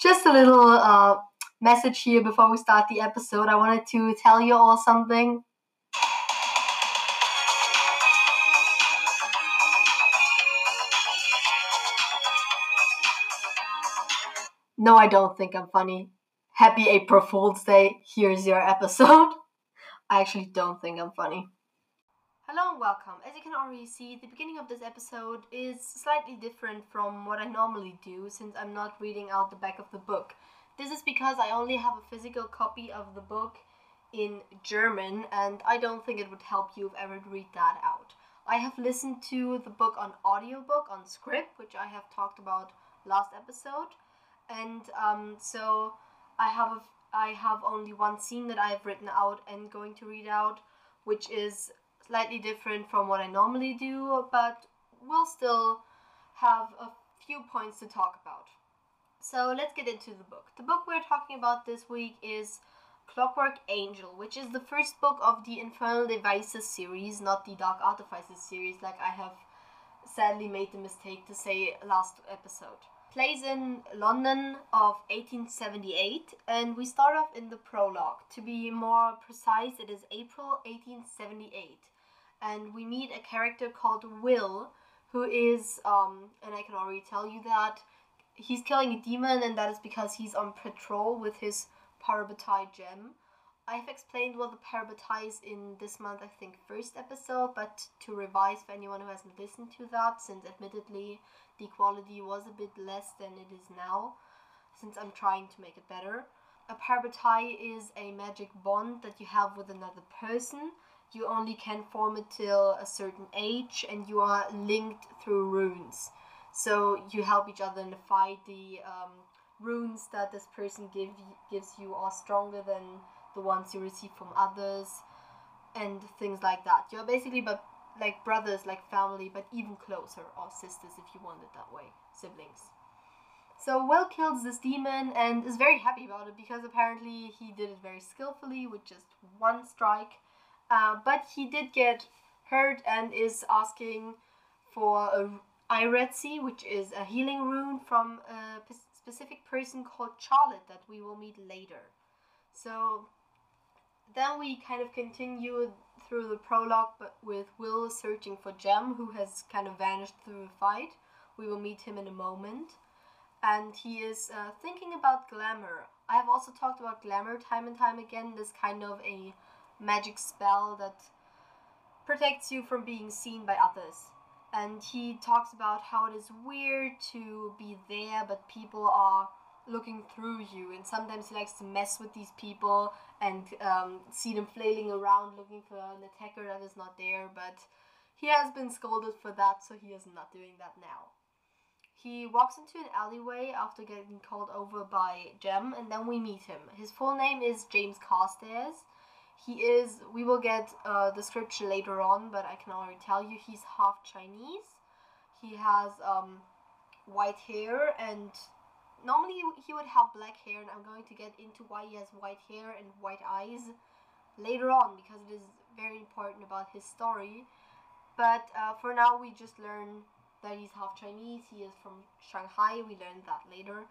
Just a little uh, message here before we start the episode. I wanted to tell you all something. No, I don't think I'm funny. Happy April Fool's Day. Here's your episode. I actually don't think I'm funny. Hello and welcome. As you can already see, the beginning of this episode is slightly different from what I normally do since I'm not reading out the back of the book. This is because I only have a physical copy of the book in German and I don't think it would help you if I would read that out. I have listened to the book on audiobook on Scribd, which I have talked about last episode and um, so I have a, I have only one scene that I have written out and going to read out, which is slightly different from what I normally do, but we'll still have a few points to talk about. So let's get into the book. The book we're talking about this week is Clockwork Angel, which is the first book of the Infernal Devices series, not the Dark Artifices series, like I have sadly made the mistake to say last episode plays in London of 1878, and we start off in the prologue. To be more precise, it is April 1878, and we meet a character called Will, who is, um, and I can already tell you that he's killing a demon, and that is because he's on patrol with his Parabatai Jem. I've explained what the Parabatai is in this month, I think, first episode, but to revise for anyone who hasn't listened to that, since admittedly the quality was a bit less than it is now, since I'm trying to make it better. A parabatai is a magic bond that you have with another person. You only can form it till a certain age, and you are linked through runes. So you help each other in the fight. The um, runes that this person give, gives you are stronger than the ones you receive from others, and things like that. You're basically but like brothers, like family, but even closer, or sisters if you want it that way, siblings. So Will kills this demon and is very happy about it because apparently he did it very skillfully with just one strike. Uh, but he did get hurt and is asking for a iratze, which is a healing rune from a specific person called Charlotte that we will meet later. So then we kind of continue through the prologue, but with Will searching for Jem, who has kind of vanished through the fight. We will meet him in a moment. And he is uh, thinking about glamour. I have also talked about glamour time and time again, this kind of a magic spell that protects you from being seen by others. And he talks about how it is weird to be there, but people are looking through you. And sometimes he likes to mess with these people and um, see them flailing around looking for an attacker that is not there. But he has been scolded for that so he is not doing that now. He walks into an alleyway after getting called over by Jem and then we meet him. His full name is James Carstairs he is we will get uh, the description later on but I can already tell you he's half Chinese. He has um, white hair and normally he would have black hair and I'm going to get into why he has white hair and white eyes later on because it is very important about his story. But uh, for now we just learn that he's half Chinese he is from Shanghai we learned that later.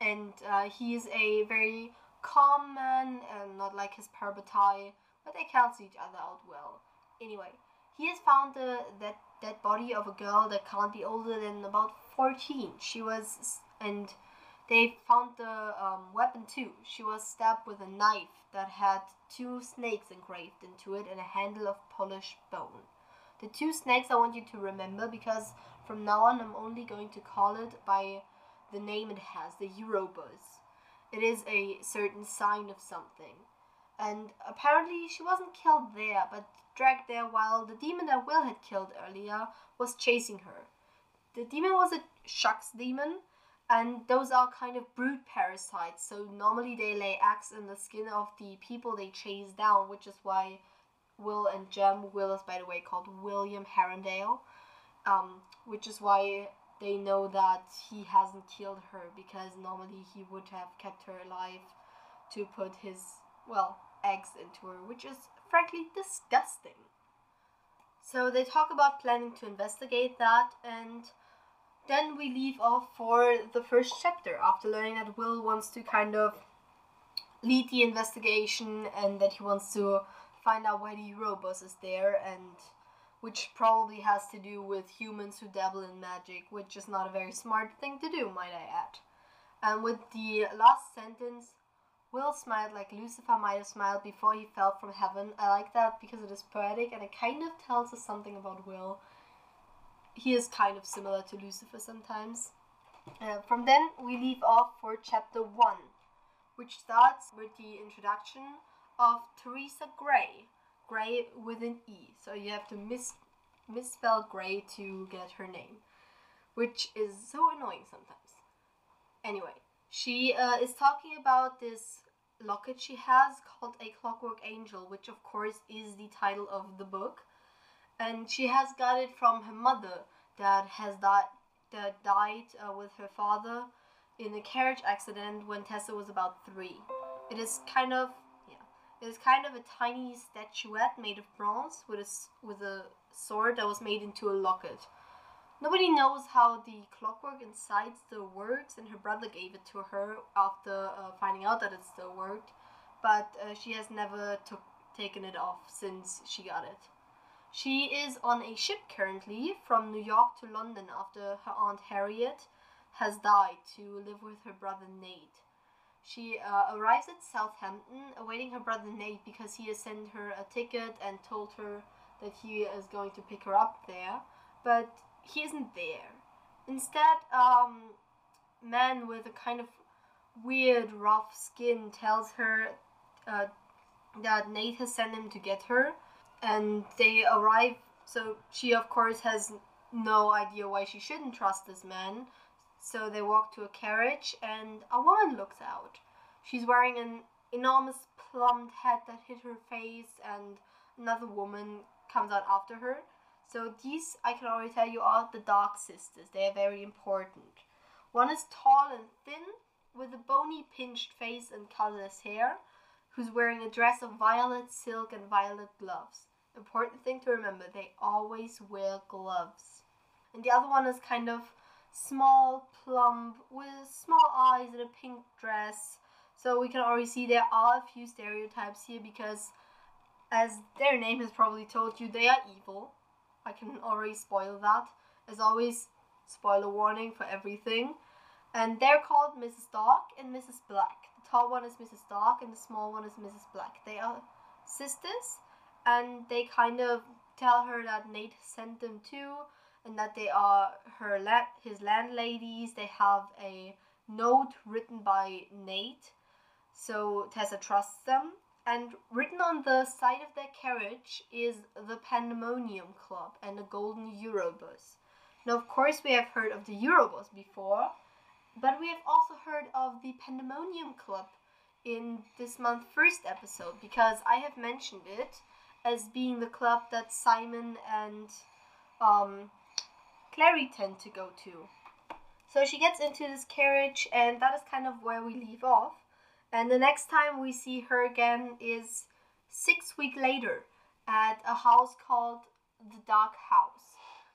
And uh, he is a very calm man and not like his parabatai but they cancel each other out well anyway he has found the that dead body of a girl that can't be older than about 14 she was and they found the um, weapon too. She was stabbed with a knife that had two snakes engraved into it and a handle of polished bone. The two snakes I want you to remember because from now on I'm only going to call it by the name it has, the Ouroboros. It is a certain sign of something. And apparently she wasn't killed there, but dragged there while the demon that Will had killed earlier was chasing her. The demon was a Shax demon, and those are kind of brood parasites so normally they lay eggs in the skin of the people they chase down which is why will and jem will is by the way called william herondale um, which is why they know that he hasn't killed her because normally he would have kept her alive to put his well eggs into her which is frankly disgusting. So they talk about planning to investigate that and then we leave off for the first chapter after learning that Will wants to kind of lead the investigation and that he wants to find out why the Ouroboros is there and which probably has to do with humans who dabble in magic, which is not a very smart thing to do, might I add. And with the last sentence, Will smiled like Lucifer might have smiled before he fell from heaven. I like that because it is poetic and it kind of tells us something about Will. He is kind of similar to Lucifer sometimes. Uh, from then, we leave off for chapter 1, which starts with the introduction of Theresa Gray. Gray with an E. So you have to mis- misspell Gray to get her name, which is so annoying sometimes. Anyway, she uh, is talking about this locket she has called a Clockwork Angel, which of course is the title of the book. And she has got it from her mother that has died, that died uh, with her father in a carriage accident when Tessa was about three. It is kind of yeah, it is kind of a tiny statuette made of bronze with a with a sword that was made into a locket. Nobody knows how the clockwork inside still works, and her brother gave it to her after uh, finding out that it still worked, but uh, she has never took, taken it off since she got it. She is on a ship currently from New York to London after her Aunt Harriet has died to live with her brother Nate. She uh, arrives at Southampton awaiting her brother Nate because he has sent her a ticket and told her that he is going to pick her up there. But he isn't there. Instead, um, man with a kind of weird, rough skin tells her uh, that Nate has sent him to get her, and they arrive. So she, of course, has no idea why she shouldn't trust this man. So they walk to a carriage, and a woman looks out. She's wearing an enormous plumed hat that hit her face, and another woman comes out after her. So these, I can already tell you, are the Dark Sisters. They are very important. One is tall and thin, with a bony pinched face and colorless hair, who's wearing a dress of violet silk and violet gloves. Important thing to remember, they always wear gloves. And the other one is kind of small, plump, with small eyes and a pink dress. So we can already see there are a few stereotypes here because, as their name has probably told you, they are evil. I can already spoil that. As always, spoiler warning for everything. And they're called Mrs. Dark and Mrs. Black. The tall one is Mrs. Dark and the small one is Mrs. Black. They are sisters and they kind of tell her that Nate sent them too and that they are her la- his landladies. They have a note written by Nate, so Tessa trusts them and written on the side of their carriage is the Pandemonium Club and the Golden Ouroboros. Now, of course, we have heard of the Ouroboros before, but we have also heard of the Pandemonium Club in this month's first episode because I have mentioned it as being the club that Simon and um, Clary tend to go to. So she gets into this carriage, and that is kind of where we leave off. And the next time we see her again is six weeks later at a house called the Dark House.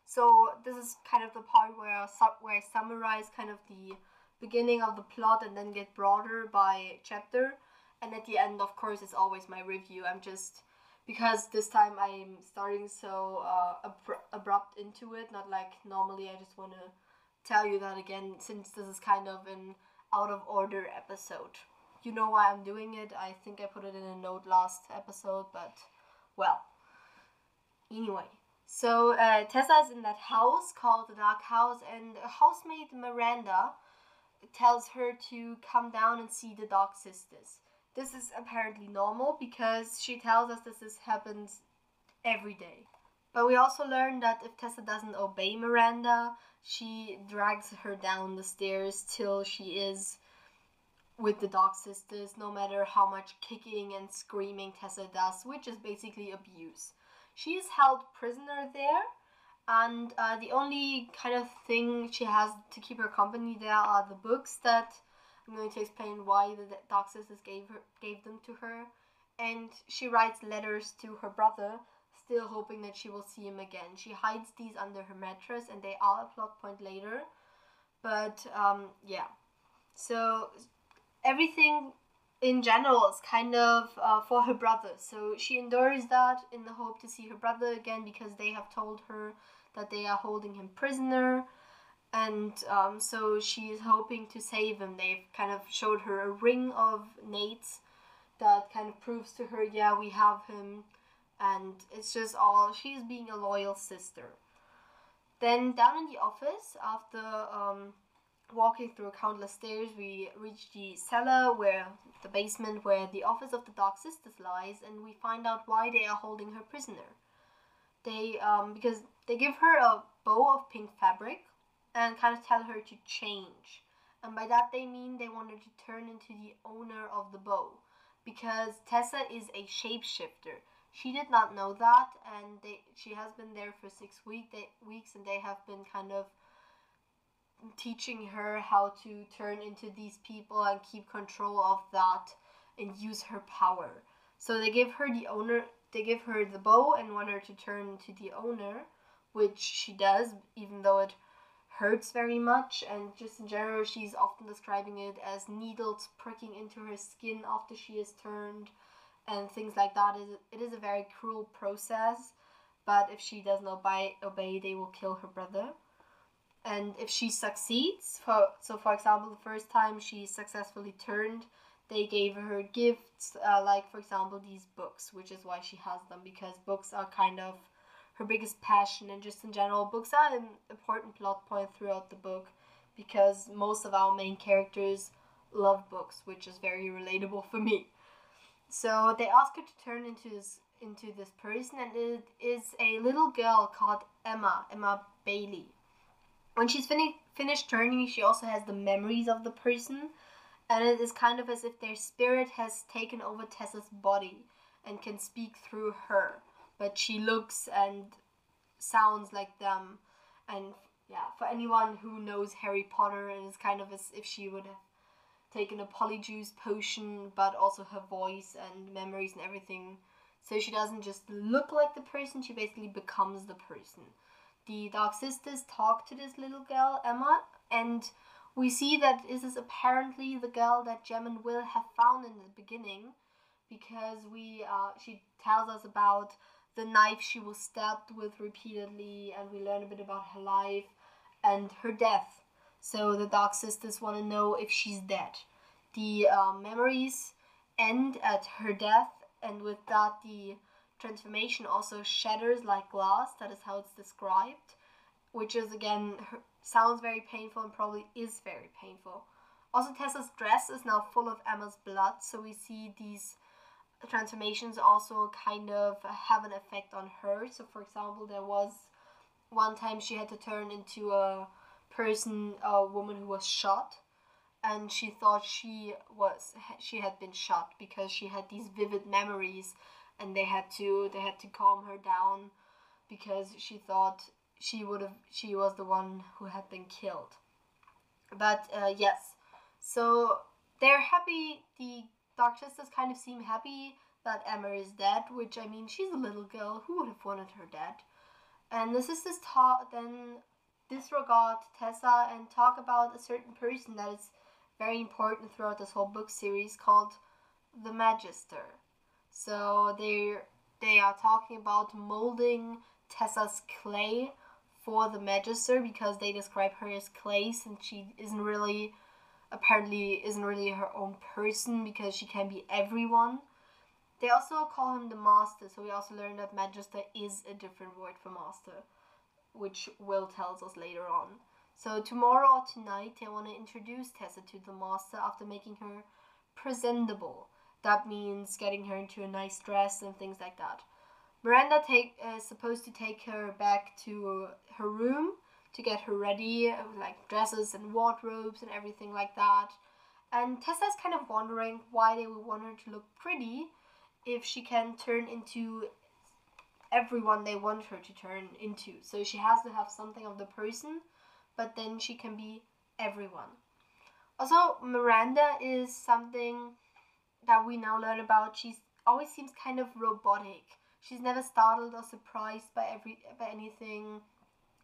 So this is kind of the part where I, where I summarize kind of the beginning of the plot and then get broader by chapter. And at the end, of course, it's always my review. I'm just because this time I'm starting so uh, abrupt into it. Not like normally. I just want to tell you that again since this is kind of an out of order episode you know why I'm doing it. I think I put it in a note last episode, but well. Anyway, so uh, is in that house called the Dark House, and housemaid Miranda tells her to come down and see the Dark Sisters. This is apparently normal because she tells us that this happens every day. But we also learn that if Tessa doesn't obey Miranda, she drags her down the stairs till she is with the Dark Sisters, no matter how much kicking and screaming Tessa does, which is basically abuse. She is held prisoner there, and uh, the only kind of thing she has to keep her company there are the books that I'm going to explain why the Sisters gave her gave them to her, and she writes letters to her brother, still hoping that she will see him again. She hides these under her mattress, and they are a plot point later But um, yeah, so everything in general is kind of uh, for her brother. So she endures that in the hope to see her brother again because they have told her that they are holding him prisoner. And um, so she is hoping to save him. They've kind of showed her a ring of nates that kind of proves to her, yeah, we have him. And it's just all, she's being a loyal sister. Then down in the office, after um, walking through countless stairs, we reach the cellar where the basement where the office of the Dark Sisters lies, and we find out why they are holding her prisoner. They um because they give her a bow of pink fabric and kind of tell her to change. And by that they mean they want her to turn into the owner of the bow. Because Tessa is a shapeshifter. She did not know that and they she has been there for six week they, weeks and they have been kind of teaching her how to turn into these people and keep control of that and use her power. So they give her the owner they give her the bow and want her to turn into the owner, which she does, even though it hurts very much and just in general she's often describing it as needles pricking into her skin after she is turned and things like that. It is a very cruel process, but if she doesn't obey, obey they will kill her brother and if she succeeds for so for example the first time she successfully turned they gave her gifts uh, like for example these books which is why she has them because books are kind of her biggest passion and just in general books are an important plot point throughout the book because most of our main characters love books which is very relatable for me so they ask her to turn into this into this person and it is a little girl called emma emma bailey when she's fin- finished turning, she also has the memories of the person, and it is kind of as if their spirit has taken over Tessa's body and can speak through her. But she looks and sounds like them, and yeah, for anyone who knows Harry Potter, it is kind of as if she would have taken a polyjuice potion, but also her voice and memories and everything. So she doesn't just look like the person, she basically becomes the person the Dark Sisters talk to this little girl, Emma, and we see that this is apparently the girl that Jem and Will have found in the beginning because we uh, she tells us about the knife she was stabbed with repeatedly and we learn a bit about her life and her death. So the Dark Sisters want to know if she's dead. The uh, memories end at her death and with that the transformation also shatters like glass. That is how it's described, which is again sounds very painful and probably is very painful. Also, Tessa's dress is now full of Emma's blood, so we see these transformations also kind of have an effect on her. So, for example, there was one time she had to turn into a person, a woman who was shot, and she thought she was she had been shot because she had these vivid memories and they had to they had to calm her down because she thought she would have she was the one who had been killed. But uh, yes. So they're happy. The dark sisters kind of seem happy that emma is dead which i mean she's a little girl. Who would have wanted her dead? And the sisters talk then disregard tessa and talk about a certain person that is very important throughout this whole book series called the magister. So they they are talking about molding Tessa's clay for the Magister because they describe her as clay and she isn't really apparently isn't really her own person because she can be everyone. They also call him the master, so we also learn that Magister is a different word for master, which Will tells us later on. So tomorrow or tonight they want to introduce Tessa to the master after making her presentable that means getting her into a nice dress and things like that. Miranda take is supposed to take her back to her room to get her ready, like dresses and wardrobes and everything like that. And Tessa's kind of wondering why they would want her to look pretty if she can turn into everyone they want her to turn into. So she has to have something of the person, but then she can be everyone. Also, Miranda is something that we now learn about, she always seems kind of robotic. She's never startled or surprised by every by anything.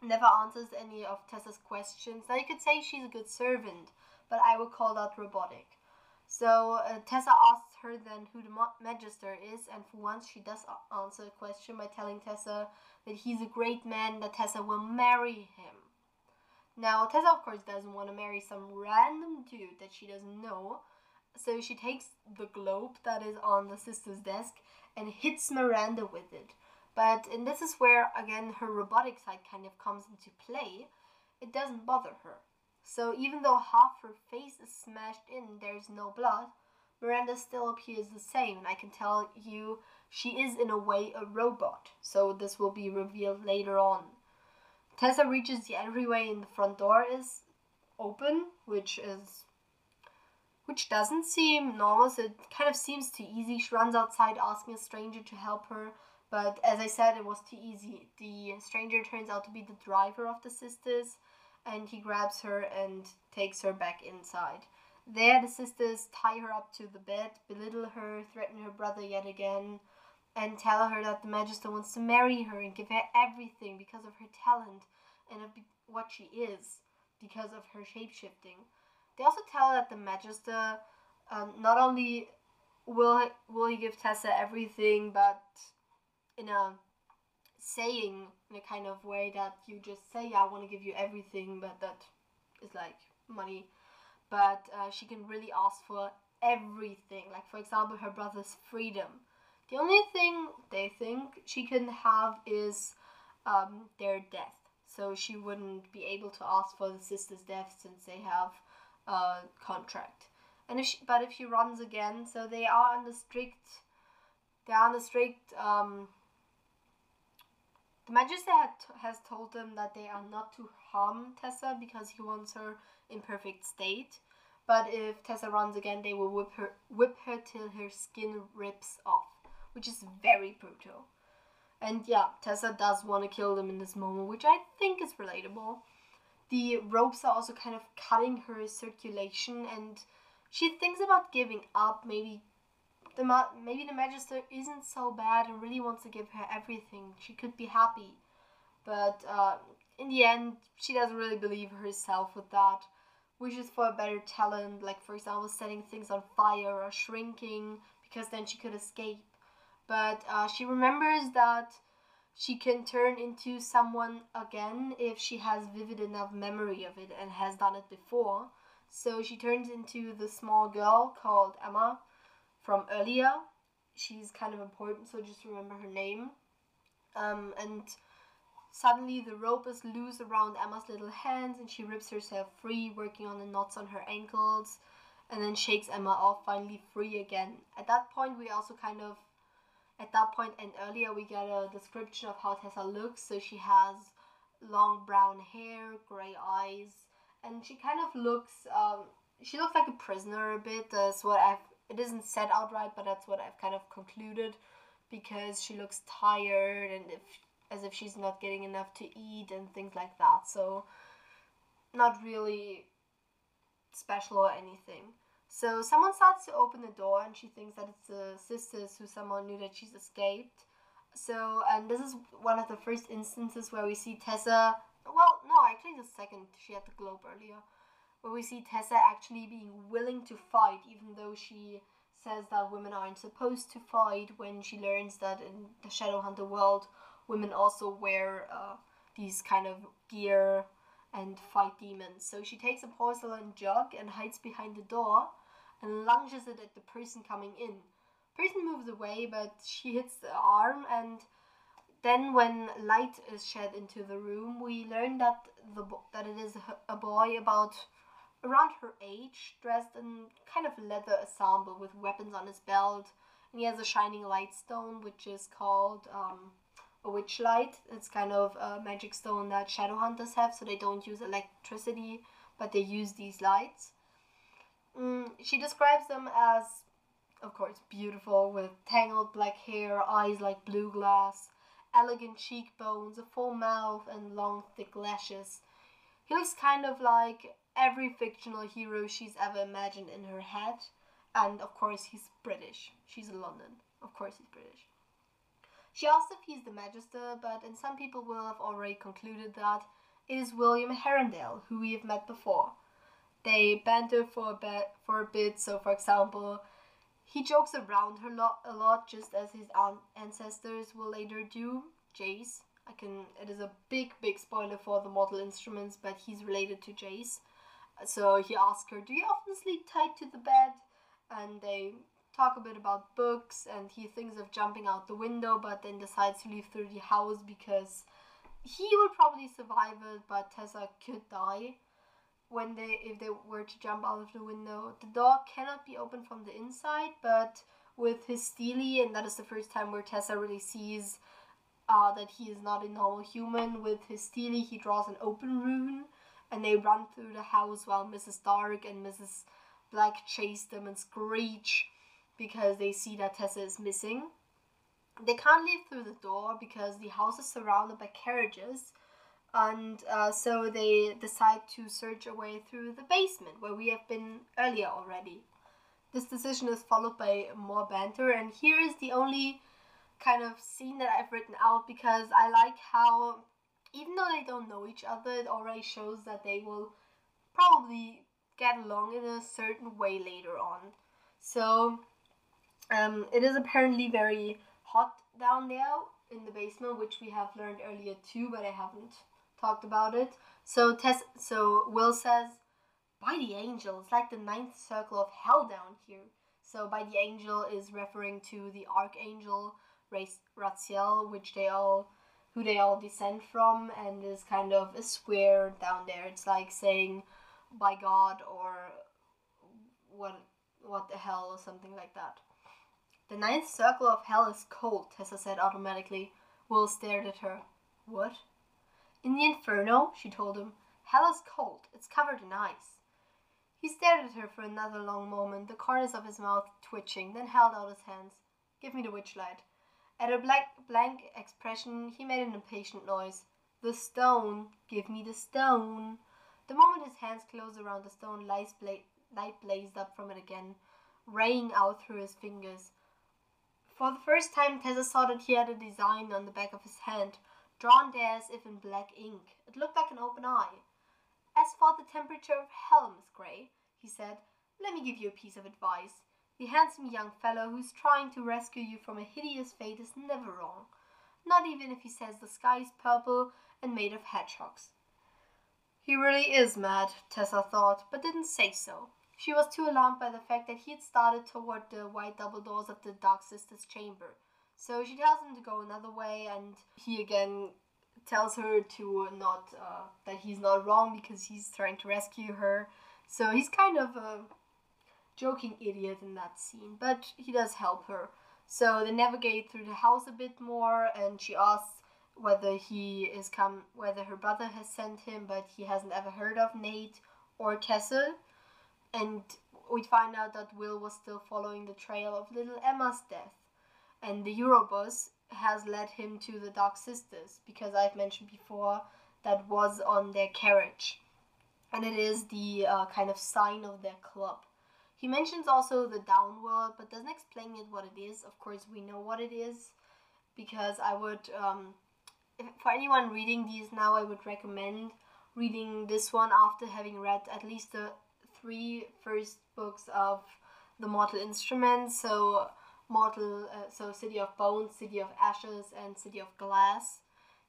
Never answers any of Tessa's questions. Now you could say she's a good servant, but I would call that robotic. So uh, Tessa asks her then who the Magister is, and for once she does answer a question by telling Tessa that he's a great man, that Tessa will marry him. Now Tessa, of course, doesn't want to marry some random dude that she doesn't know, so she takes the globe that is on the sister's desk and hits Miranda with it. But and this is where again her robotic side kind of comes into play. It doesn't bother her. So even though half her face is smashed in, there's no blood, Miranda still appears the same, and I can tell you she is in a way a robot. So this will be revealed later on. Tessa reaches the entryway and the front door is open, which is which doesn't seem normal. So it kind of seems too easy. She runs outside asking a stranger to help her, but as I said, it was too easy. The stranger turns out to be the driver of the sisters, and he grabs her and takes her back inside. There, the sisters tie her up to the bed, belittle her, threaten her brother yet again, and tell her that the Magister wants to marry her and give her everything because of her talent and of what she is because of her shapeshifting. They also tell her that the Magister um, not only will will he give Tessa everything, but in a saying in a kind of way that you just say, yeah, I want to give you everything, but that is like money. But uh, she can really ask for everything. Like, for example, her brother's freedom. The only thing they think she can have is um, their death. So she wouldn't be able to ask for the sister's death since they have a contract. And if she, but if she runs again, so they are under strict, they are under strict um, the Magister has told them that they are not to harm Tessa because he wants her in perfect state. But if Tessa runs again, they will whip her, whip her till her skin rips off, which is very brutal. And yeah, Tessa does want to kill them in this moment, which I think is relatable. The ropes are also kind of cutting her circulation, and she thinks about giving up, maybe the ma- maybe the magister isn't so bad and really wants to give her everything. She could be happy, but uh, in the end, she doesn't really believe herself with that. Wishes for a better talent, like for example, setting things on fire or shrinking, because then she could escape. But uh, she remembers that she can turn into someone again if she has vivid enough memory of it and has done it before. So she turns into the small girl called Emma from earlier. She's kind of important, so just remember her name. Um, and suddenly the rope is loose around Emma's little hands and she rips herself free, working on the knots on her ankles, and then shakes Emma off, finally free again. At that point, we also kind of, at that point and earlier, we get a description of how Tessa looks. So she has long brown hair, gray eyes, and she kind of looks, um, she looks like a prisoner a bit. That's what I've it isn't said outright, but that's what I've kind of concluded because she looks tired and if as if she's not getting enough to eat and things like that. So not really special or anything. So someone starts to open the door and she thinks that it's the sisters who somehow knew that she's escaped. So and this is one of the first instances where we see Tessa well no actually the second she had the globe earlier where we see Tessa actually being willing to fight, even though she says that women aren't supposed to fight, when she learns that in the Shadowhunter world, women also wear uh, these kind of gear and fight demons. So she takes a porcelain jug and hides behind the door and lunges it at the person coming in. Person moves away, but she hits the arm and then when light is shed into the room, we learn that the that it is a boy about around her age, dressed in kind of leather ensemble with weapons on his belt. And he has a shining light stone, which is called um, a witch light. It's kind of a magic stone that shadow hunters have, so they don't use electricity, but they use these lights. Mm, she describes them as, of course, beautiful with tangled black hair, eyes like blue glass, elegant cheekbones, a full mouth, and long, thick lashes. He looks kind of like every fictional hero she's ever imagined in her head. And of course, he's British. She's in London. Of course, he's British. She asks if he's the Magister, but and some people will have already concluded that it is William Herondale, who we have met before. They banter for a bit, for a bit. So, for example, he jokes around her a lot, just as his ancestors will later do. Jace, I can. It is a big, big spoiler for the Mortal Instruments, but he's related to Jace. So he asks her, "Do you often sleep tight to the bed?" And they talk a bit about books, and he thinks of jumping out the window, but then decides to leave through the house because he would probably survive it, but Tessa could die when they if they were to jump out of the window. The door cannot be opened from the inside, but with his stele, and that is the first time where Tessa really sees uh, that he is not a normal human. With his stele, he draws an open rune, and they run through the house while Mrs. Dark and Mrs. Black chase them and screech because they see that Tessa is missing. They can't leave through the door because the house is surrounded by carriages and uh, so they decide to search a way through the basement where we have been earlier already. This decision is followed by more banter, and here is the only kind of scene that I've written out because I like how, even though they don't know each other, it already shows that they will probably get along in a certain way later on. So, um, it is apparently very hot down there in the basement, which we have learned earlier too, but I haven't talked about it. So Tess, so Will says, "By the angel, it's like the ninth circle of hell down here." So by the angel is referring to the archangel Raziel, which they all, who they all descend from, and is kind of a square down there. It's like saying, "By God" or what, what the hell, or something like that. The ninth circle of hell is cold, Tessa said automatically. Will stared at her. What? In the inferno, she told him. Hell is cold. It's covered in ice. He stared at her for another long moment, the corners of his mouth twitching, then held out his hands. Give me the witchlight. At a black, blank expression, he made an impatient noise. The stone. Give me the stone. The moment his hands closed around the stone, light, bla- light blazed up from it again, raying out through his fingers. For the first time, Tessa saw that he had a design on the back of his hand, drawn there as if in black ink. It looked like an open eye. As for the temperature of hell, Miss Grey, he said, let me give you a piece of advice. The handsome young fellow who's trying to rescue you from a hideous fate is never wrong, not even if he says the sky is purple and made of hedgehogs. He really is mad, Tessa thought, but didn't say so. She was too alarmed by the fact that he had started toward the white double doors of the Dark Sister's chamber. So she tells him to go another way, and he again tells her to not uh, that he's not wrong because he's trying to rescue her. So he's kind of a joking idiot in that scene, but he does help her. So they navigate through the house a bit more, and she asks whether he is come, whether her brother has sent him, but he hasn't ever heard of Nate or Tessa. And we find out that Will was still following the trail of little Emma's death and the Ouroboros has led him to the Dark Sisters because I've mentioned before that was on their carriage, and it is the uh, kind of sign of their club. He mentions also the downworld, but doesn't explain yet what it is. Of course, we know what it is because I would, um, if, for anyone reading these now, I would recommend reading this one after having read at least the three first books of the Mortal Instruments. So Mortal, uh, so City of Bones, City of Ashes, and City of Glass.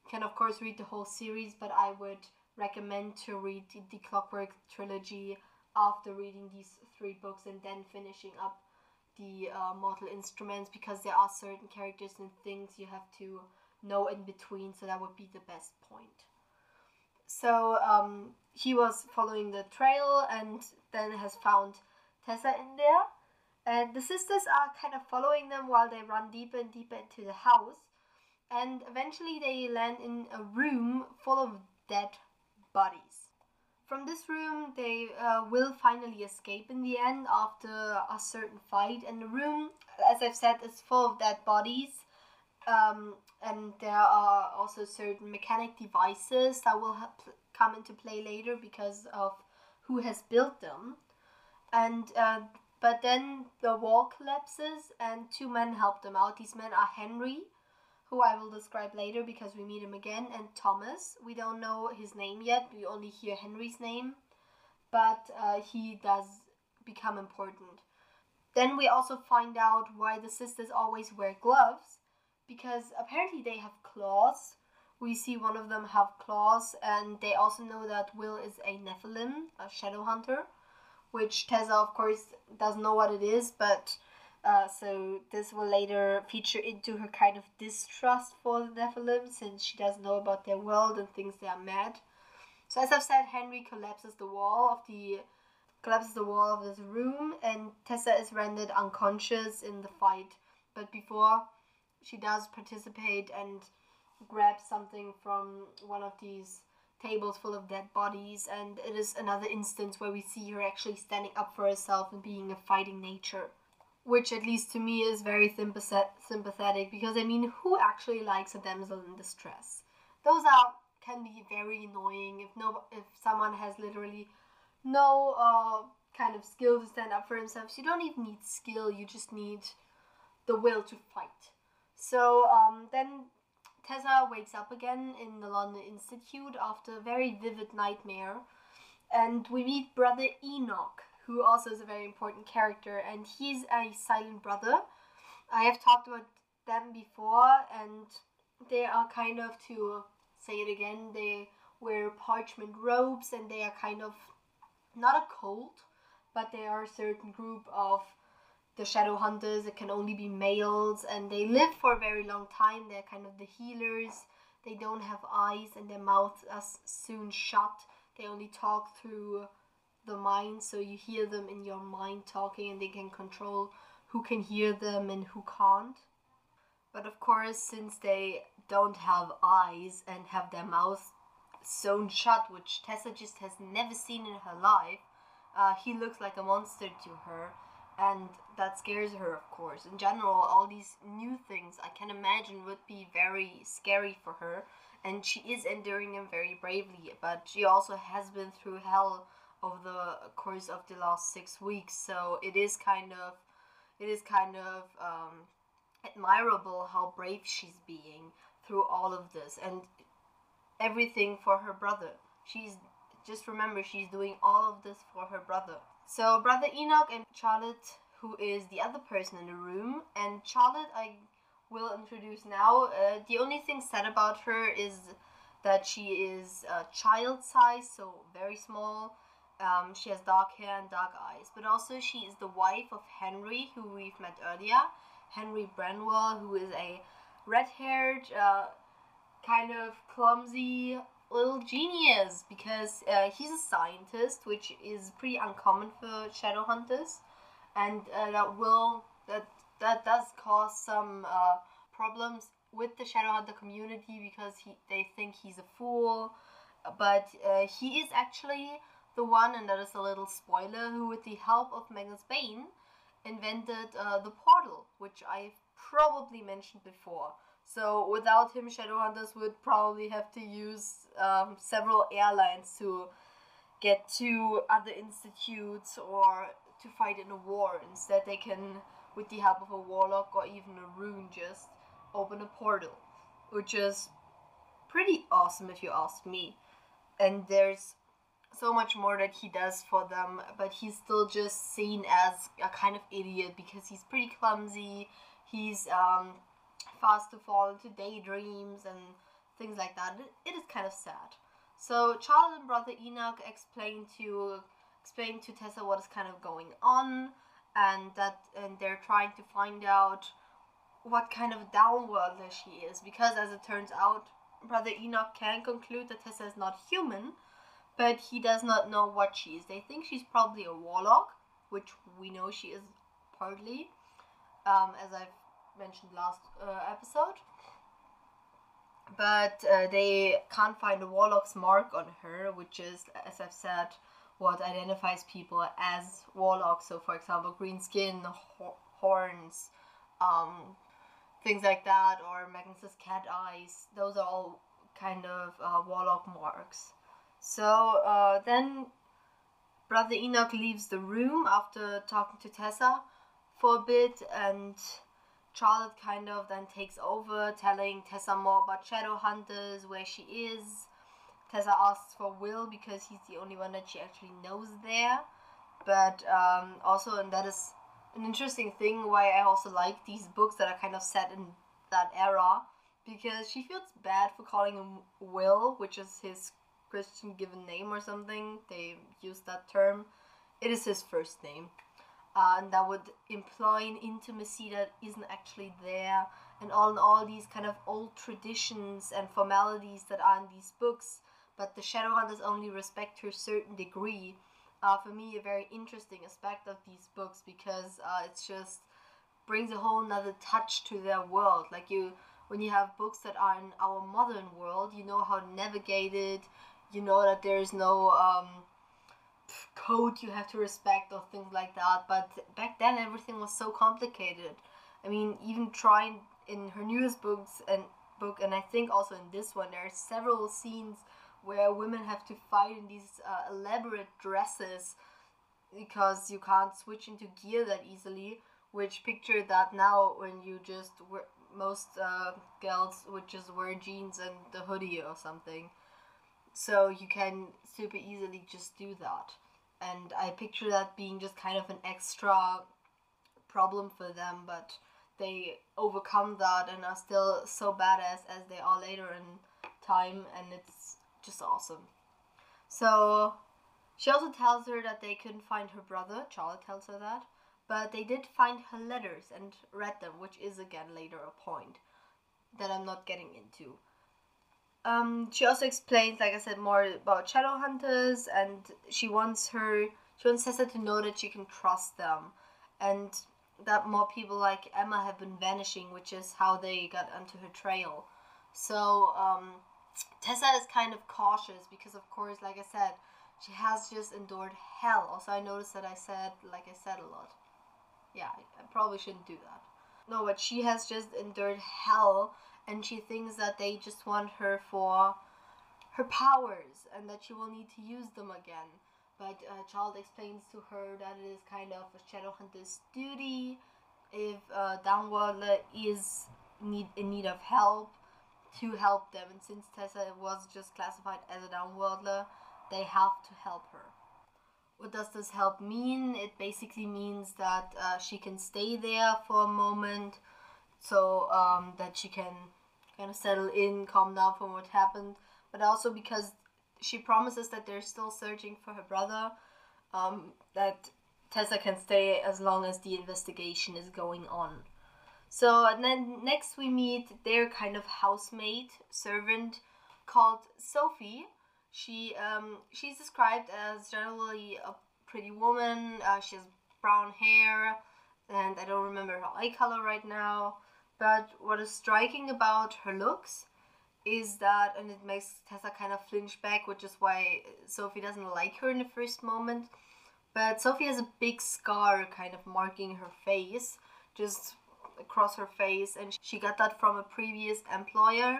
You can of course read the whole series, but I would recommend to read the, the Clockwork trilogy after reading these three books and then finishing up the uh, Mortal Instruments because there are certain characters and things you have to know in between, so that would be the best point. So um, he was following the trail and then has found Tessa in there and the sisters are kind of following them while they run deeper and deeper into the house. And eventually they land in a room full of dead bodies. From this room, they uh, will finally escape in the end after a certain fight. And the room, as I've said, is full of dead bodies. Um, and there are also certain mechanic devices that will come into play later because of who has built them. And uh, but then the wall collapses and two men help them out. These men are Henry, who I will describe later because we meet him again, and Thomas. We don't know his name yet, we only hear Henry's name, but uh, he does become important. Then we also find out why the sisters always wear gloves because apparently they have claws. We see one of them have claws, and they also know that Will is a Nephilim, a shadow hunter, which Tessa, of course, doesn't know what it is, but uh, so this will later feature into her kind of distrust for the Nephilim since she doesn't know about their world and thinks they are mad. So as I've said, Henry collapses the wall of the collapses the wall of this room and Tessa is rendered unconscious in the fight. But before she does participate and grabs something from one of these tables full of dead bodies and it is another instance where we see her actually standing up for herself and being a fighting nature which at least to me is very sympathetic because I mean, who actually likes a damsel in distress? Those are can be very annoying if no if someone has literally no uh, kind of skill to stand up for themselves. You don't even need skill; you just need the will to fight. So um, then Tessa wakes up again in the London Institute after a very vivid nightmare, and we meet Brother Enoch, who also is a very important character, and he's a silent brother. I have talked about them before, and they are kind of to say it again. They wear parchment robes, and they are kind of not a cult, but they are a certain group of the shadow hunters. It can only be males, and they live for a very long time. They're kind of the healers. They don't have eyes, and their mouths are soon shut. They only talk through the mind so you hear them in your mind talking and they can control who can hear them and who can't. But of course, since they don't have eyes and have their mouth sewn shut, which Tessa just has never seen in her life, uh, he looks like a monster to her, and that scares her, of course. In general, all these new things I can imagine would be very scary for her, and she is enduring them very bravely, but she also has been through hell over the course of the last six weeks. So it is kind of, it is kind of um, admirable how brave she's being through all of this and everything for her brother. She's just remember she's doing all of this for her brother. So brother Enoch and Charlotte, who is the other person in the room, and Charlotte I will introduce now. Uh, the only thing said about her is that she is uh, child size, so very small. Um, she has dark hair and dark eyes, but also she is the wife of Henry, who we've met earlier. Henry Branwell, who is a red haired, uh, kind of clumsy little genius because uh, he's a scientist, which is pretty uncommon for shadow hunters, and uh, that will that that does cause some uh, problems with the shadow hunter community because he they think he's a fool, but uh, he is actually the one, and that is a little spoiler, who, with the help of Magnus Bane, invented uh, the portal, which I've probably mentioned before. So without him, Shadowhunters would probably have to use um, several airlines to get to other institutes or to fight in a war. Instead, they can, with the help of a warlock or even a rune, just open a portal, which is pretty awesome if you ask me. And there's so much more that he does for them, but he's still just seen as a kind of idiot because he's pretty clumsy. He's um, fast to fall into daydreams and things like that. it, is kind of sad. So Charles and brother Enoch explain to explain to Tessa what is kind of going on, and that and they're trying to find out what kind of downworlder she is because as it turns out, brother Enoch can conclude that Tessa is not human but he does not know what she is. They think she's probably a warlock, which we know she is partly, um, as I've mentioned last uh, episode. But uh, they can't find a warlock's mark on her, which is, as I've said, what identifies people as warlocks. So, for example, green skin, ho- horns, um, things like that, or Magnus's cat eyes. Those are all kind of uh, warlock marks. So uh, then Brother Enoch leaves the room after talking to Tessa for a bit, and Charlotte kind of then takes over, telling Tessa more about Shadowhunters, where she is. Tessa asks for Will because he's the only one that she actually knows there. But um, also, and that is an interesting thing why I also like these books that are kind of set in that era because she feels bad for calling him Will, which is his Christian given name or something. They use that term. It is his first name. Uh, and that would imply an intimacy that isn't actually there. And all in all, these kind of old traditions and formalities that are in these books, but the Shadowhunters only respect to a certain degree, are for me a very interesting aspect of these books because uh, it's just brings a whole nother touch to their world. Like you when you have books that are in our modern world, you know how to navigate it. You know that there is no um, code you have to respect or things like that. But back then, everything was so complicated. I mean, even trying in her newest books and book, and I think also in this one, there are several scenes where women have to fight in these uh, elaborate dresses because you can't switch into gear that easily. Which picture that now when you just wear, most uh, girls would just wear jeans and the hoodie or something. So you can super easily just do that. And I picture that being just kind of an extra problem for them, but they overcome that and are still so badass as they are later in time, and it's just awesome. So she also tells her that they couldn't find her brother. Charlotte tells her that but they did find her letters and read them, which is again later a point that I'm not getting into. Um, she also explains, like I said, more about shadow hunters, and she wants her, she wants Tessa to know that she can trust them, and that more people like Emma have been vanishing, which is how they got onto her trail. So um, Tessa is kind of cautious because, of course, like I said, she has just endured hell. Also, I noticed that I said, like I said, a lot yeah, I probably shouldn't do that. No, but she has just endured hell and she thinks that they just want her for her powers and that she will need to use them again. But uh, Child explains to her that it is kind of a Shadowhunter's duty if uh, Downworldler is need in need of help to help them. And since Tessa was just classified as a Downworldler, they have to help her. What does this help mean? It basically means that uh, she can stay there for a moment so um, that she can kind of settle in, calm down from what happened, but also because she promises that they're still searching for her brother, um, that Tessa can stay as long as the investigation is going on. So, and then next we meet their kind of housemaid servant called Sophie, she um, she's described as generally a pretty woman. Uh, she has brown hair, and I don't remember her eye color right now. But what is striking about her looks is that, and it makes Tessa kind of flinch back, which is why Sophie doesn't like her in the first moment. But Sophie has a big scar kind of marking her face, just across her face, and she got that from a previous employer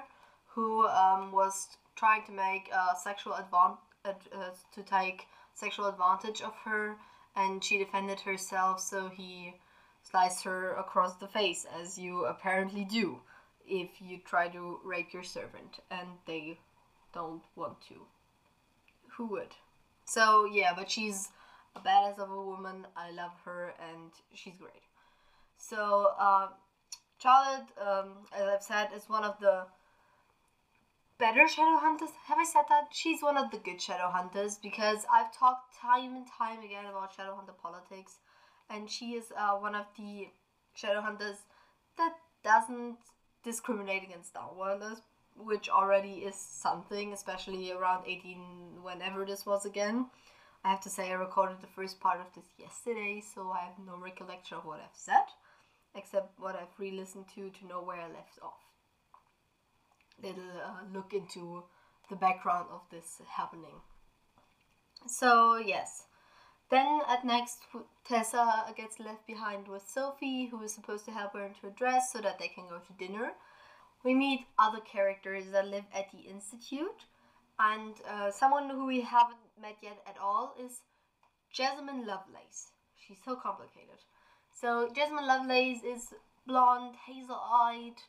who um, was trying to make a sexual advantage uh, to take sexual advantage of her, and she defended herself. So he sliced her across the face, as you apparently do if you try to rape your servant, and they don't want to. Who would? So yeah, but she's a badass of a woman. I love her, and she's great. So uh, Charlotte, um, as I've said, is one of the better shadow hunters. Have I said that? She's one of the good shadow hunters because I've talked time and time again about shadow hunter politics, and she is uh, one of the shadow hunters that doesn't discriminate against downworlders, which already is something, especially around 18, whenever this was again. I have to say, I recorded the first part of this yesterday, so I have no recollection of what I've said, except what I've re listened to to know where I left off little uh, look into the background of this happening. So, yes. Then at next, Tessa gets left behind with Sophie, who is supposed to help her into her dress so that they can go to dinner. We meet other characters that live at the Institute, and uh, someone who we haven't met yet at all is Jessamine Lovelace. She's so complicated. So Jessamine Lovelace is blonde, hazel-eyed,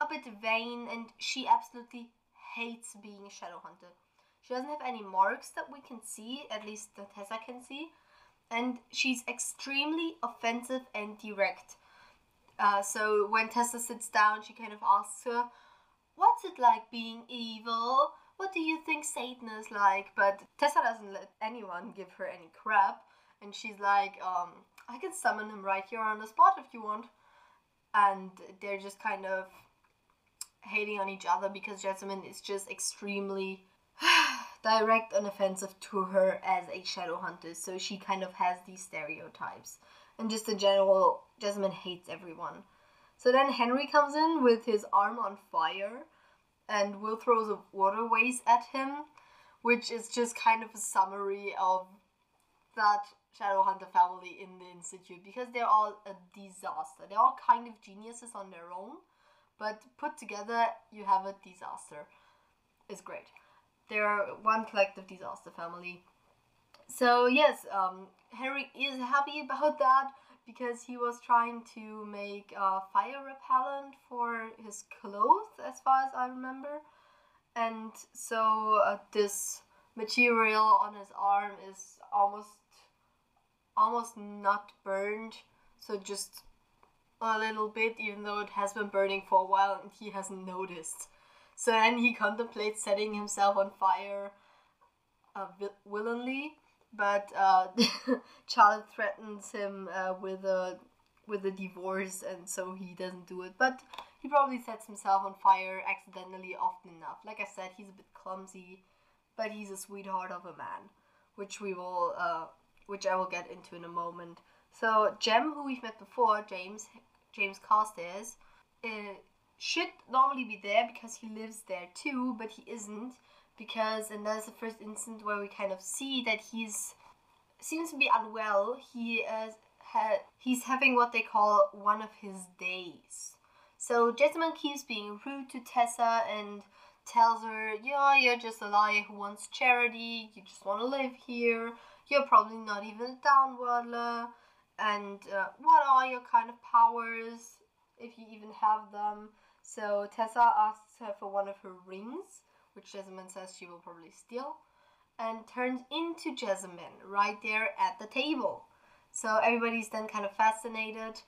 a bit vain, and she absolutely hates being a shadow hunter. She doesn't have any marks that we can see, at least that Tessa can see, and she's extremely offensive and direct. Uh, so when Tessa sits down, she kind of asks her, What's it like being evil? What do you think Satan is like? But Tessa doesn't let anyone give her any crap, and she's like, um, I can summon him right here on the spot if you want. And they're just kind of hating on each other because Jessamine is just extremely direct and offensive to her as a shadow hunter. So she kind of has these stereotypes. And just in general, Jessamine hates everyone. So then Henry comes in with his arm on fire and Will throws a water vase at him, which is just kind of a summary of that Shadowhunter family in the Institute because they're all a disaster. They're all kind of geniuses on their own, but put together, you have a disaster. It's great. They're one collective disaster family. So yes, um, Henry is happy about that because he was trying to make a fire repellent for his clothes, as far as I remember. And so uh, this material on his arm is almost almost not burned, so just a little bit, even though it has been burning for a while and he hasn't noticed. So then he contemplates setting himself on fire uh, willingly, but uh, Charlotte threatens him uh, with a with a divorce, and so he doesn't do it. But he probably sets himself on fire accidentally often enough. Like I said, he's a bit clumsy, but he's a sweetheart of a man, which we will uh, which I will get into in a moment. So Jem, who we've met before, James James Carstairs, uh, should normally be there because he lives there too, but he isn't because, and that's the first instance where we kind of see that he's seems to be unwell. He ha- he's having what they call one of his days. So Jessamine keeps being rude to Tessa and tells her, "Yeah, you're just a liar who wants charity. You just want to live here. You're probably not even a downworldler. And uh, what are your kind of powers, if you even have them?" So Tessa asks her for one of her rings, which Jessamine says she will probably steal, and turns into Jessamine right there at the table. So everybody's then kind of fascinated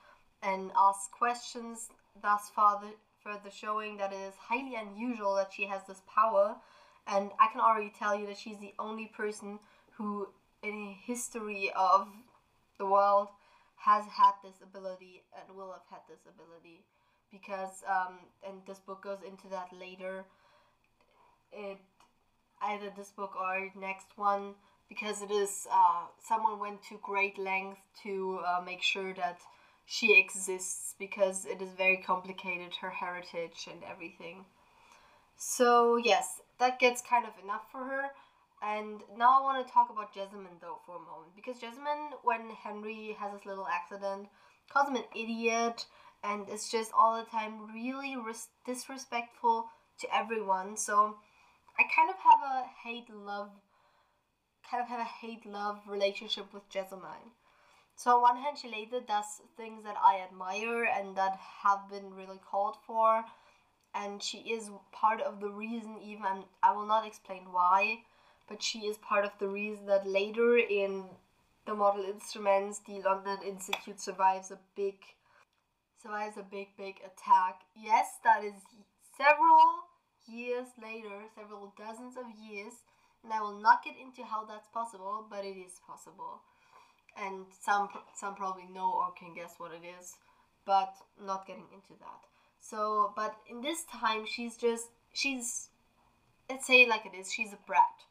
and asks questions, thus far further showing that it is highly unusual that she has this power. And I can already tell you that she's the only person who, in history of the world, has had this ability and will have had this ability. Because, um, and this book goes into that later, it either this book or next one because it is uh, someone went to great length to uh, make sure that she exists because it is very complicated her heritage and everything. So yes that gets kind of enough for her. And now i want to talk about jessamine though for a moment because jessamine when henry has this little accident calls him an idiot and it's just all the time really res- disrespectful to everyone so I kind of have a hate love kind of have a hate love relationship with Jessamine. So on one hand she later does things that I admire and that have been really called for and she is part of the reason even I will not explain why, but she is part of the reason that later in the Mortal Instruments the London Institute survives a big survives a big big attack. Yes, that is several years later, several dozens of years, and I will not get into how that's possible, but it is possible. And some some probably know or can guess what it is, but not getting into that. So, but in this time, she's just she's let's say like it is. She's a brat,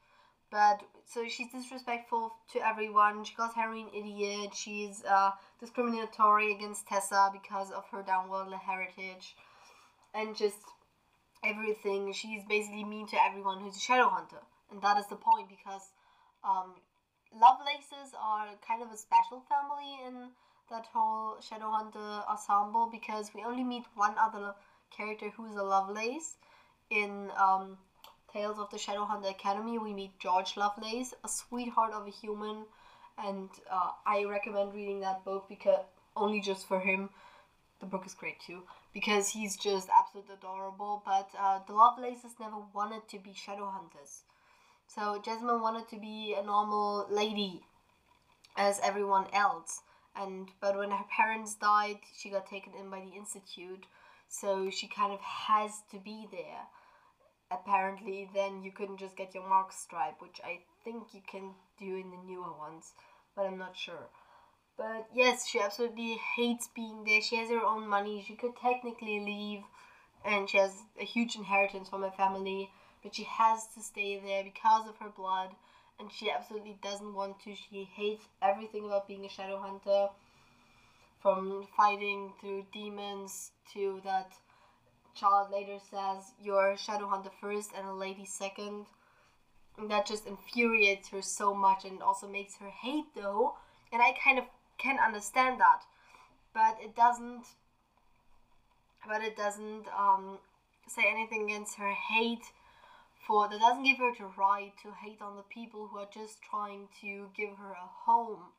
but so she's disrespectful to everyone. She calls Henry an idiot. She's uh, discriminatory against Tessa because of her downworld heritage, and just everything. She's basically mean to everyone who's a shadow hunter, and that is the point because um, Lovelaces are kind of a special family in that whole shadow hunter ensemble because we only meet one other character who's a Lovelace in um, Tales of the Shadowhunter Academy. We meet George Lovelace, a sweetheart of a human, and uh, I recommend reading that book because only just for him. The book is great too because he's just absolutely adorable. But uh, the Lovelaces never wanted to be shadow hunters, so Jessamine wanted to be a normal lady, as everyone else. And but when her parents died, she got taken in by the institute, so she kind of has to be there. Apparently, then you couldn't just get your mark stripe, which I think you can do in the newer ones, but I'm not sure. But yes, she absolutely hates being there. She has her own money. She could technically leave, and she has a huge inheritance from her family, but she has to stay there because of her blood, and she absolutely doesn't want to. She hates everything about being a shadow hunter, from fighting through demons to that Charlotte later says you're a shadow hunter first and a lady second. And that just infuriates her so much and also makes her hate though. And I kind of can understand that. But it doesn't but it doesn't um, say anything against her hate for that doesn't give her the right to hate on the people who are just trying to give her a home.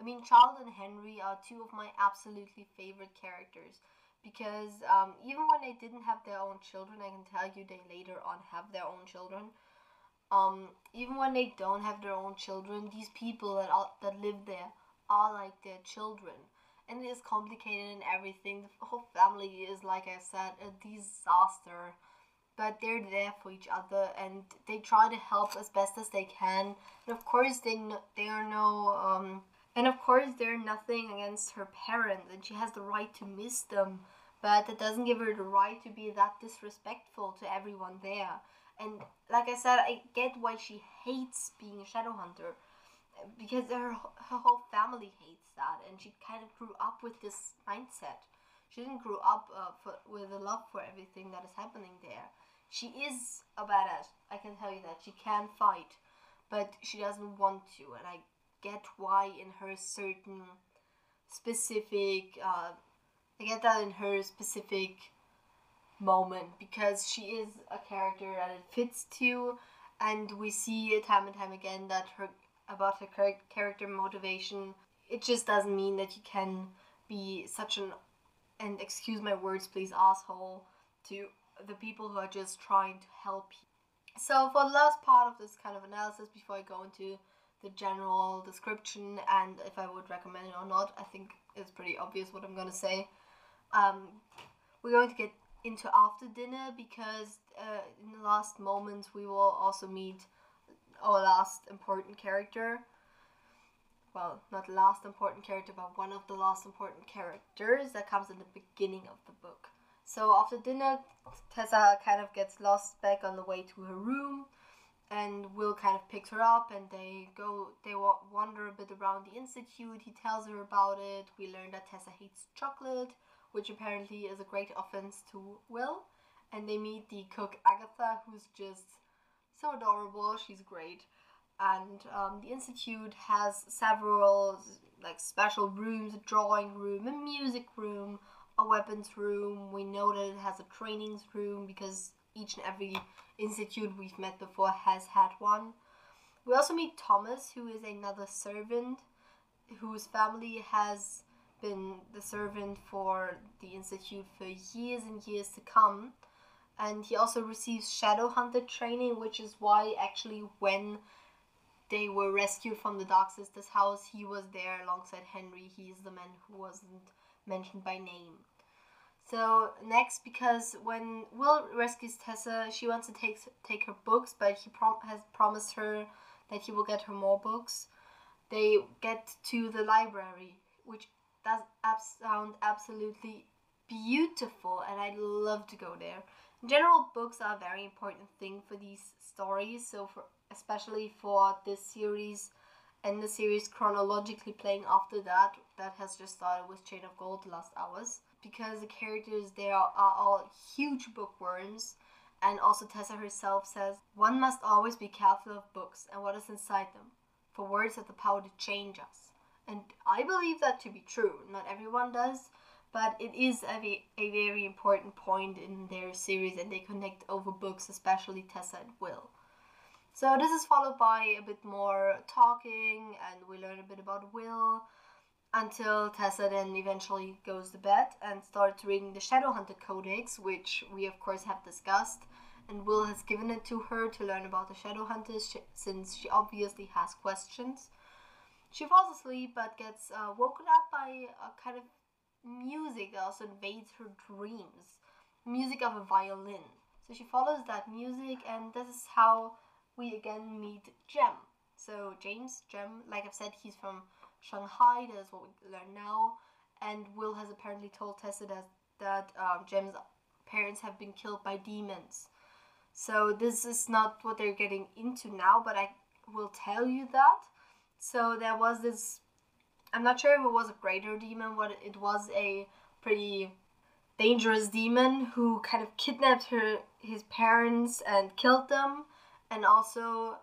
I mean, Charlotte and Henry are two of my absolutely favorite characters because um, even when they didn't have their own children, I can tell you they later on have their own children. Um, even when they don't have their own children, these people that that live there are like their children, and it is complicated and everything. The whole family is, like I said, a disaster. But they're there for each other, and they try to help as best as they can. And of course, they they are no um, and of course, they're nothing against her parents, and she has the right to miss them, but that doesn't give her the right to be that disrespectful to everyone there. And like I said, I get why she hates being a shadow hunter, because her, her whole family hates that, and she kind of grew up with this mindset. She didn't grow up uh, for, with a love for everything that is happening there. She is a badass, I can tell you that. She can fight, but she doesn't want to, and I get why in her certain specific uh, I get that in her specific moment because she is a character that it fits to and we see time and time again that her about her character motivation. It just doesn't mean that you can be such an and excuse my words please asshole to the people who are just trying to help you. So for the last part of this kind of analysis before i go into the general description and if I would recommend it or not. I think it's pretty obvious what I'm going to say. Um, we're going to get into after dinner because uh, in the last moments we will also meet our last important character. Well, not the last important character, but one of the last important characters that comes in the beginning of the book. So after dinner, Tessa kind of gets lost back on the way to her room and Will kind of picks her up and they go they wander a bit around the institute. He tells her about it. We learn that Tessa hates chocolate which apparently is a great offense to Will. And they meet the cook Agatha who's just so adorable. She's great. And um, the institute has several like special rooms a drawing room a music room a weapons room. We know that it has a trainings room because each and every institute we've met before has had one. We also meet Thomas, who is another servant whose family has been the servant for the institute for years and years to come. And he also receives shadow hunter training, which is why actually when they were rescued from the Dark Sisters house, he was there alongside Henry. He's the man who wasn't mentioned by name. So next, because when Will rescues Tessa, she wants to take take her books, but he prom- has promised her that he will get her more books. They get to the library, which does ab- sound absolutely beautiful, and I'd love to go there. In general, books are a very important thing for these stories. So for especially for this series and the series chronologically playing after that, that has just started with Chain of Gold, Last Hours because the characters there are, are all huge bookworms. And also, Tessa herself says, One must always be careful of books and what is inside them, for words have the power to change us. And I believe that to be true. Not everyone does, but it is a, a very important point in their series, and they connect over books, especially Tessa and Will. So, this is followed by a bit more talking, and we learn a bit about Will until Tessa then eventually goes to bed and starts reading the Shadowhunter Codex, which we of course have discussed. And Will has given it to her to learn about the Shadowhunters since she obviously has questions. She falls asleep but gets uh, woken up by a kind of music that also invades her dreams music of a violin. So she follows that music, and this is how we again meet Jem. So James, Jem, like I've said, he's from Shanghai. That is what we learn now. And Will has apparently told Tessa that, that um, Jem's parents have been killed by demons. So this is not what they're getting into now, but I will tell you that. So there was this. I'm not sure if it was a greater demon, but it was a pretty dangerous demon who kind of kidnapped her his parents and killed them and also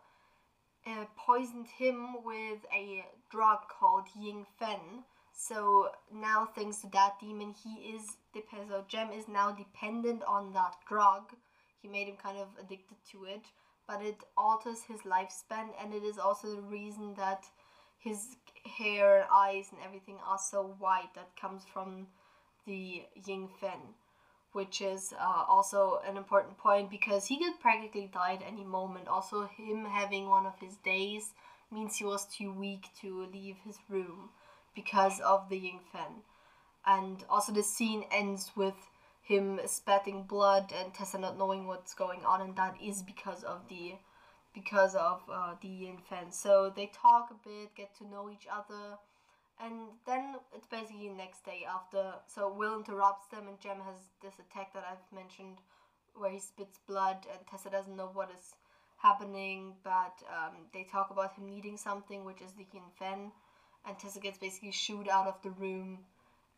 uh, poisoned him with a drug called Yin Fen. So now, thanks to that demon, he is the so Jem is now dependent on that drug. He made him kind of addicted to it, but it alters his lifespan, and it is also the reason that his hair and eyes and everything are so white. That comes from the Yin Fen, which is uh, also an important point because he could practically die at any moment. Also, him having one of his days means he was too weak to leave his room because of the Yin Fen. And also, the scene ends with him spitting blood and Tessa not knowing what's going on, and that is because of the because of uh, the Yin Fen. So they talk a bit, get to know each other and then it's basically next day after so will interrupts them and jem has this attack that i've mentioned where he spits blood and tessa doesn't know what is happening but um, they talk about him needing something which is the Yin Fen and tessa gets basically shooed out of the room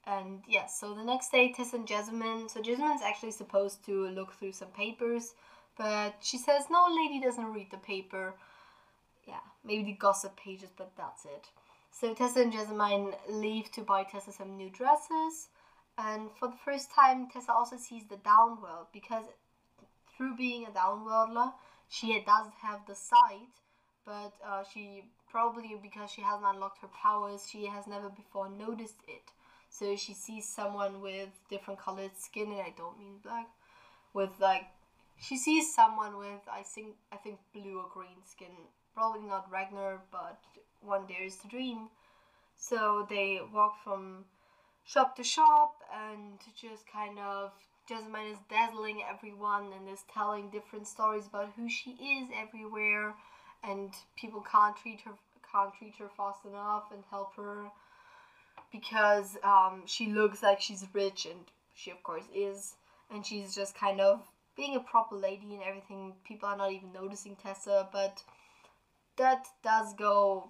and yes yeah, so the next day tessa and jessamine so jessamine is actually supposed to look through some papers but she says no lady doesn't read the paper yeah maybe the gossip pages but that's it so Tessa and Jessamine leave to buy Tessa some new dresses. And for the first time, Tessa also sees the downworld because through being a downworlder, she does have the sight, but uh, she probably because she hasn't unlocked her powers, she has never before noticed it. So she sees someone with different colored skin, and I don't mean black, with like she sees someone with I think I think blue or green skin. Probably not Ragnor, but one dares to dream. So they walk from shop to shop and just kind of Jessamine is dazzling everyone and is telling different stories about who she is everywhere and people can't treat her can't treat her fast enough and help her because um, she looks like she's rich and she of course is and she's just kind of being a proper lady and everything people are not even noticing Tessa but that does go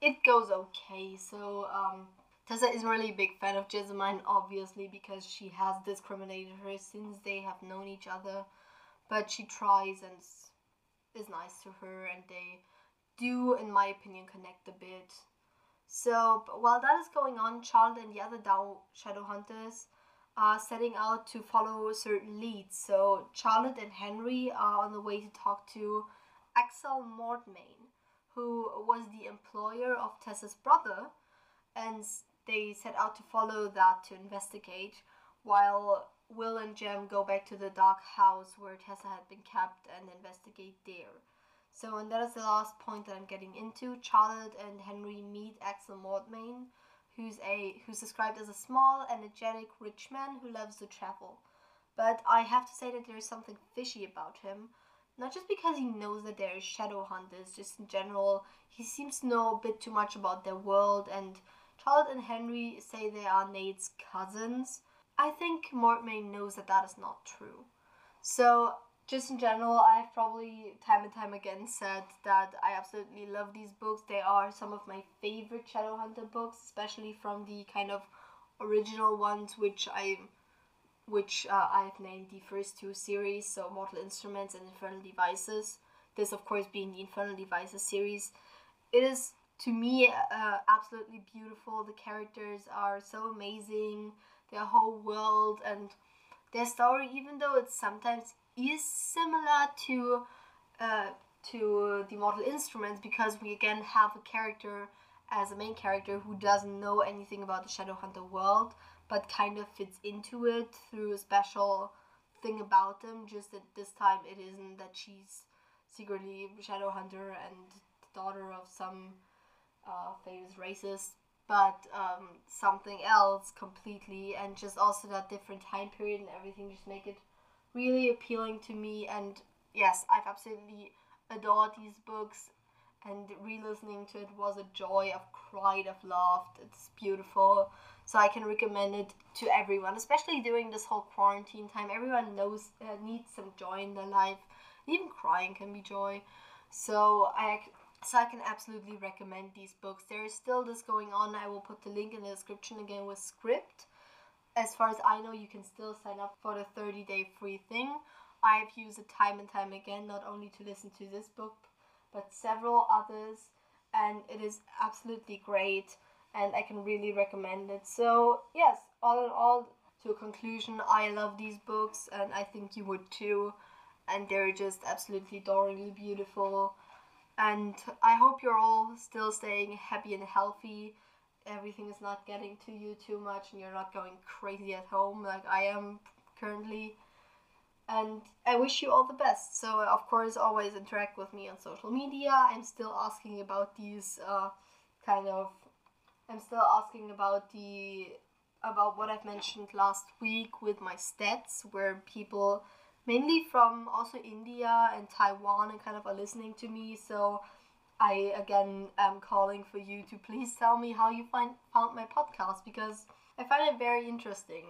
it goes okay. So um, Tessa isn't really a big fan of Jessamine, obviously, because she has discriminated her since they have known each other. But she tries and is nice to her, and they do, in my opinion, connect a bit. So while that is going on, Charlotte and the other Dow Shadow Hunters are setting out to follow certain leads. So Charlotte and Henry are on the way to talk to Axel Mortmain, who was the employer of Tessa's brother, and they set out to follow that to investigate, while Will and Jem go back to the dark house where Tessa had been kept and investigate there. So, and that is the last point that I'm getting into. Charlotte and Henry meet Axel Mortmain, who's a who's described as a small, energetic, rich man who loves to travel. But I have to say that there is something fishy about him not just because he knows that there are shadow hunters, just in general, he seems to know a bit too much about their world, and Charlotte and Henry say they are Nate's cousins. I think Mortmain knows that that is not true. So, just in general, I've probably time and time again said that I absolutely love these books. They are some of my favorite Shadowhunter books, especially from the kind of original ones, which I which uh, I've named the first two series, so Mortal Instruments and Infernal Devices. This, of course, being the Infernal Devices series. It is, to me, uh, absolutely beautiful. The characters are so amazing, their whole world, and their story, even though it sometimes is similar to uh, to the Mortal Instruments, because we again have a character as a main character who doesn't know anything about the Shadowhunter world, but kind of fits into it through a special thing about them. Just that this time it isn't that she's secretly Shadowhunter and daughter of some uh, famous racist, but um, something else completely, and just also that different time period and everything just make it really appealing to me. And yes, I've absolutely adored these books, and re-listening to it was a joy. I've cried, I've laughed. It's beautiful, so I can recommend it to everyone, especially during this whole quarantine time. Everyone knows uh, needs some joy in their life. Even crying can be joy. So I so I can absolutely recommend these books. There is still this going on. I will put the link in the description again with Scribd. As far as I know, you can still sign up for the 30 day free thing. I've used it time and time again, not only to listen to this book, but several others, and it is absolutely great, and I can really recommend it. So, yes, all in all, to a conclusion, I love these books, and I think you would too, and they're just absolutely adoringly beautiful and I hope you're all still staying happy and healthy. Everything is not getting to you too much and you're not going crazy at home like I am currently. And I wish you all the best. So, of course, always interact with me on social media. I'm still asking about these uh, kind of. I'm still asking about the about what I've mentioned last week with my stats, where people mainly from also India and Taiwan and kind of are listening to me. So I again am calling for you to please tell me how you find found my podcast because I find it very interesting.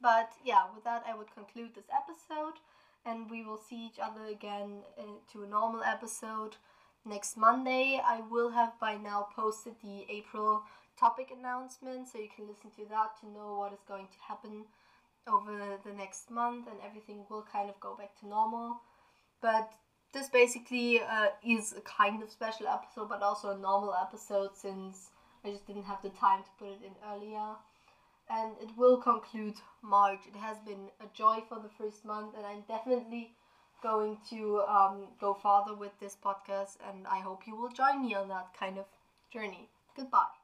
But yeah, with that I would conclude this episode and we will see each other again uh, to a normal episode next Monday. I will have by now posted the April topic announcement so you can listen to that to know what is going to happen over the next month and everything will kind of go back to normal. But this basically uh, is a kind of special episode, but also a normal episode since I just didn't have the time to put it in earlier. And it will conclude March. It has been a joy for the first month, and I'm definitely going to um, go farther with this podcast. And I hope you will join me on that kind of journey. Goodbye.